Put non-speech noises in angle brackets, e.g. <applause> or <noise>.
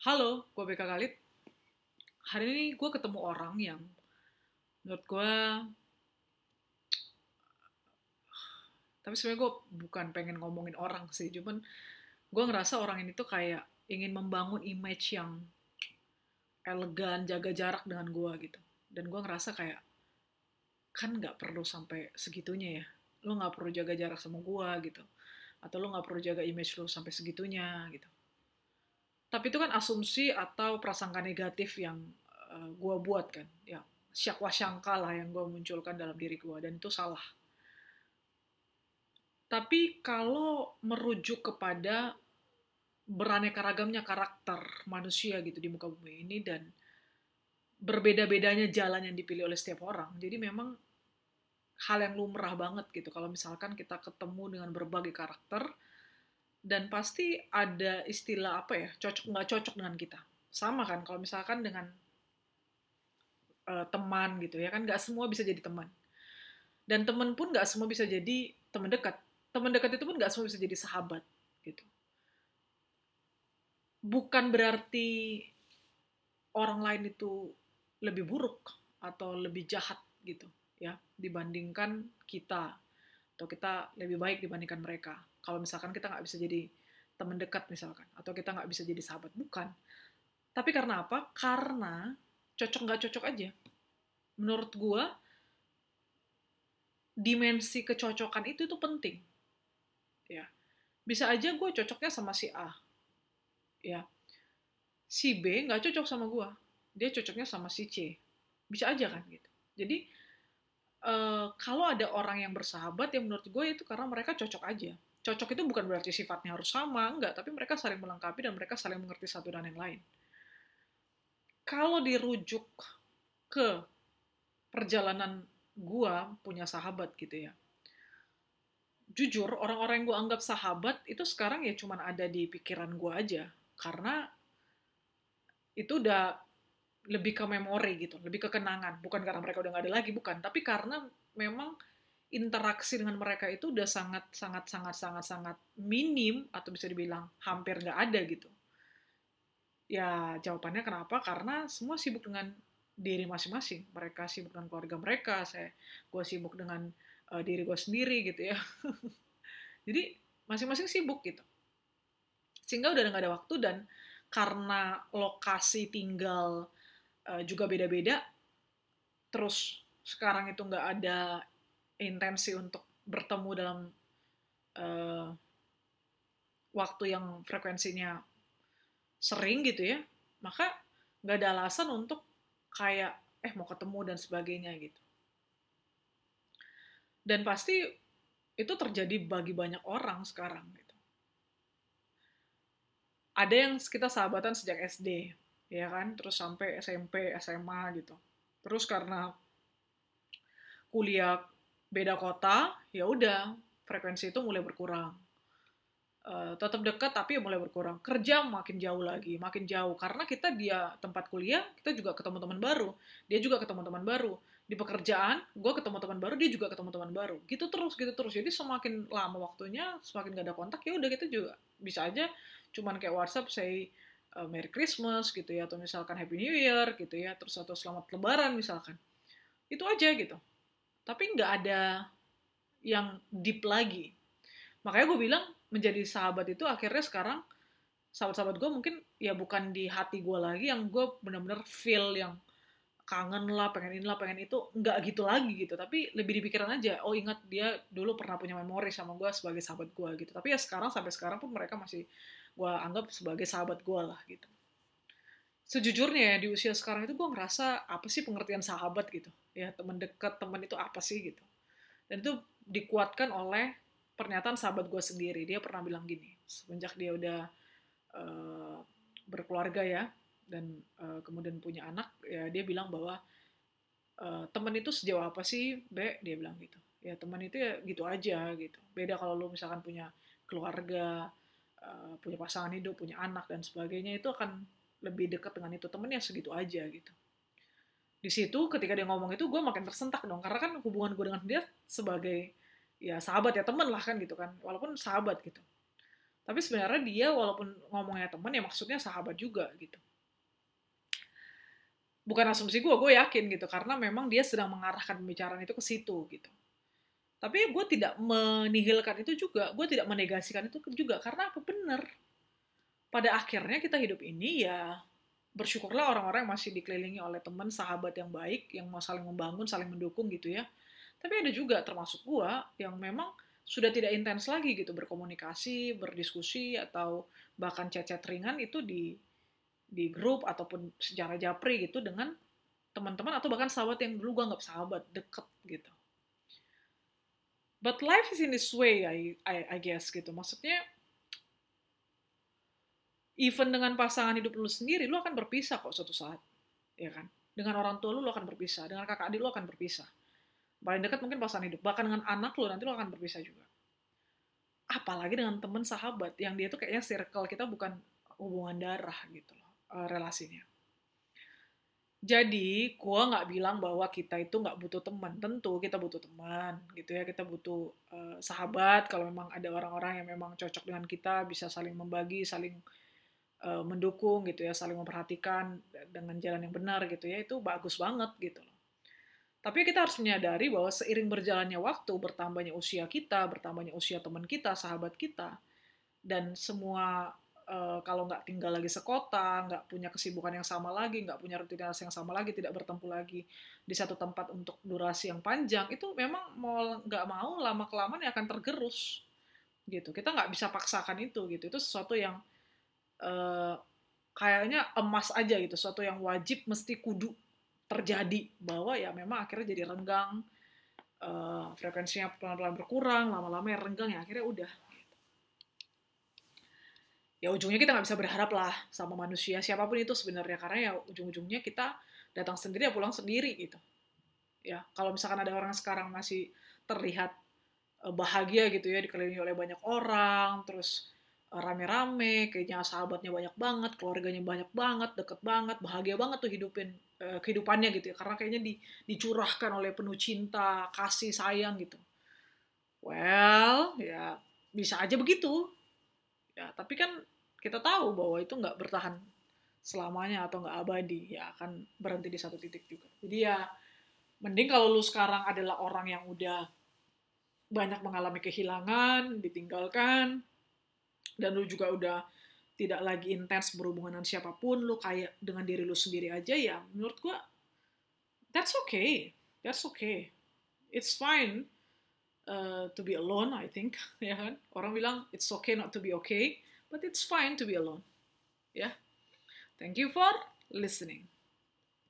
Halo, gue BK Khalid. Hari ini gue ketemu orang yang menurut gue tapi sebenarnya gue bukan pengen ngomongin orang sih, cuman gue ngerasa orang ini tuh kayak ingin membangun image yang elegan, jaga jarak dengan gue gitu. Dan gue ngerasa kayak kan nggak perlu sampai segitunya ya. Lo nggak perlu jaga jarak sama gue gitu. Atau lo nggak perlu jaga image lo sampai segitunya gitu tapi itu kan asumsi atau prasangka negatif yang uh, eh, gue buat kan. Ya syakwa syangka lah yang gue munculkan dalam diri gue dan itu salah. Tapi kalau merujuk kepada beraneka ragamnya karakter manusia gitu di muka bumi ini dan berbeda-bedanya jalan yang dipilih oleh setiap orang jadi memang hal yang lumrah banget gitu. Kalau misalkan kita ketemu dengan berbagai karakter dan pasti ada istilah apa ya cocok nggak cocok dengan kita. Sama kan kalau misalkan dengan uh, teman gitu ya kan nggak semua bisa jadi teman. Dan teman pun nggak semua bisa jadi teman dekat. Teman dekat itu pun nggak semua bisa jadi sahabat gitu. Bukan berarti orang lain itu lebih buruk atau lebih jahat gitu ya dibandingkan kita atau kita lebih baik dibandingkan mereka. Kalau misalkan kita nggak bisa jadi teman dekat misalkan atau kita nggak bisa jadi sahabat bukan. Tapi karena apa? Karena cocok nggak cocok aja. Menurut gue dimensi kecocokan itu itu penting. Ya. Bisa aja gue cocoknya sama si A. Ya. Si B nggak cocok sama gue dia cocoknya sama si C. Bisa aja kan gitu. Jadi uh, kalau ada orang yang bersahabat ya menurut gue itu karena mereka cocok aja cocok itu bukan berarti sifatnya harus sama, enggak, tapi mereka saling melengkapi dan mereka saling mengerti satu dan yang lain. Kalau dirujuk ke perjalanan gua punya sahabat gitu ya. Jujur, orang-orang yang gua anggap sahabat itu sekarang ya cuman ada di pikiran gua aja. Karena itu udah lebih ke memori gitu, lebih ke kenangan. Bukan karena mereka udah gak ada lagi, bukan. Tapi karena memang interaksi dengan mereka itu udah sangat sangat sangat sangat sangat minim atau bisa dibilang hampir nggak ada gitu. Ya jawabannya kenapa? Karena semua sibuk dengan diri masing-masing. Mereka sibuk dengan keluarga mereka, saya gue sibuk dengan uh, diri gue sendiri gitu ya. <laughs> Jadi masing-masing sibuk gitu. Sehingga udah nggak ada waktu dan karena lokasi tinggal uh, juga beda-beda, terus sekarang itu nggak ada intensi untuk bertemu dalam uh, waktu yang frekuensinya sering gitu ya, maka nggak ada alasan untuk kayak eh mau ketemu dan sebagainya gitu. Dan pasti itu terjadi bagi banyak orang sekarang gitu. Ada yang kita sahabatan sejak SD, ya kan, terus sampai SMP, SMA gitu. Terus karena kuliah beda kota, ya udah frekuensi itu mulai berkurang. Uh, tetap dekat tapi mulai berkurang. Kerja makin jauh lagi, makin jauh karena kita dia tempat kuliah, kita juga ketemu teman baru, dia juga ketemu teman baru. Di pekerjaan, gue ketemu teman baru, dia juga ketemu teman baru. Gitu terus, gitu terus. Jadi semakin lama waktunya, semakin gak ada kontak, ya udah gitu juga bisa aja cuman kayak WhatsApp say uh, Merry Christmas gitu ya atau misalkan Happy New Year gitu ya terus atau selamat lebaran misalkan. Itu aja gitu tapi nggak ada yang deep lagi makanya gue bilang menjadi sahabat itu akhirnya sekarang sahabat-sahabat gue mungkin ya bukan di hati gue lagi yang gue bener-bener feel yang kangen lah, pengen ini lah, pengen itu, nggak gitu lagi gitu. Tapi lebih di pikiran aja, oh ingat dia dulu pernah punya memori sama gue sebagai sahabat gue gitu. Tapi ya sekarang, sampai sekarang pun mereka masih gue anggap sebagai sahabat gue lah gitu. Sejujurnya ya di usia sekarang itu gue ngerasa apa sih pengertian sahabat gitu? Ya teman dekat teman itu apa sih gitu? Dan itu dikuatkan oleh pernyataan sahabat gue sendiri. Dia pernah bilang gini semenjak dia udah uh, berkeluarga ya dan uh, kemudian punya anak ya dia bilang bahwa uh, teman itu sejauh apa sih be? Dia bilang gitu. Ya teman itu ya gitu aja gitu. Beda kalau lu misalkan punya keluarga uh, punya pasangan hidup punya anak dan sebagainya itu akan lebih dekat dengan itu temennya segitu aja gitu di situ ketika dia ngomong itu gue makin tersentak dong karena kan hubungan gue dengan dia sebagai ya sahabat ya temen lah kan gitu kan walaupun sahabat gitu Tapi sebenarnya dia walaupun ngomongnya teman ya maksudnya sahabat juga gitu. Bukan asumsi gue, gue yakin gitu karena memang dia sedang mengarahkan pembicaraan itu ke situ gitu. Tapi gue tidak menihilkan itu juga, gue tidak menegasikan itu juga karena apa benar. Pada akhirnya kita hidup ini ya bersyukurlah orang-orang yang masih dikelilingi oleh teman, sahabat yang baik, yang mau saling membangun, saling mendukung gitu ya. Tapi ada juga termasuk gue yang memang sudah tidak intens lagi gitu berkomunikasi, berdiskusi atau bahkan chat-chat ringan itu di di grup ataupun secara japri gitu dengan teman-teman atau bahkan sahabat yang dulu gue anggap sahabat deket gitu but life is in this way I, I, I guess gitu. Maksudnya even dengan pasangan hidup lu sendiri lu akan berpisah kok suatu saat ya kan? Dengan orang tua lu lu akan berpisah. Dengan kakak adik lu akan berpisah. Paling dekat mungkin pasangan hidup. Bahkan dengan anak lu nanti lu akan berpisah juga. Apalagi dengan teman sahabat yang dia tuh kayaknya circle kita bukan hubungan darah gitu loh uh, relasinya jadi, gue nggak bilang bahwa kita itu nggak butuh teman. Tentu kita butuh teman, gitu ya. Kita butuh uh, sahabat. Kalau memang ada orang-orang yang memang cocok dengan kita, bisa saling membagi, saling uh, mendukung, gitu ya, saling memperhatikan dengan jalan yang benar, gitu ya. Itu bagus banget, gitu loh. Tapi kita harus menyadari bahwa seiring berjalannya waktu, bertambahnya usia kita, bertambahnya usia teman kita, sahabat kita, dan semua uh, kalau nggak tinggal lagi sekota, nggak punya kesibukan yang sama lagi, nggak punya rutinitas yang sama lagi, tidak bertemu lagi di satu tempat untuk durasi yang panjang, itu memang mau nggak mau lama kelamaan ya akan tergerus gitu. Kita nggak bisa paksakan itu gitu. Itu sesuatu yang uh, kayaknya emas aja gitu, sesuatu yang wajib mesti kudu terjadi bahwa ya memang akhirnya jadi renggang, uh, frekuensinya pelan-pelan berkurang, lama-lama ya renggang ya akhirnya udah ya ujungnya kita nggak bisa berharap lah sama manusia siapa pun itu sebenarnya. Karena ya ujung-ujungnya kita datang sendiri ya pulang sendiri gitu. Ya kalau misalkan ada orang sekarang masih terlihat eh, bahagia gitu ya dikelilingi oleh banyak orang terus eh, rame-rame kayaknya sahabatnya banyak banget keluarganya banyak banget deket banget bahagia banget tuh hidupin eh, kehidupannya gitu ya. Karena kayaknya di, dicurahkan oleh penuh cinta kasih sayang gitu. Well ya bisa aja begitu ya tapi kan kita tahu bahwa itu nggak bertahan selamanya atau nggak abadi ya akan berhenti di satu titik juga. Jadi ya mending kalau lu sekarang adalah orang yang udah banyak mengalami kehilangan ditinggalkan dan lu juga udah tidak lagi intens berhubungan dengan siapa pun lu kayak dengan diri lu sendiri aja ya menurut gua that's okay. That's okay. It's fine uh, to be alone I think <laughs> ya kan orang bilang it's okay not to be okay but it's fine to be alone. Yeah. Thank you for listening.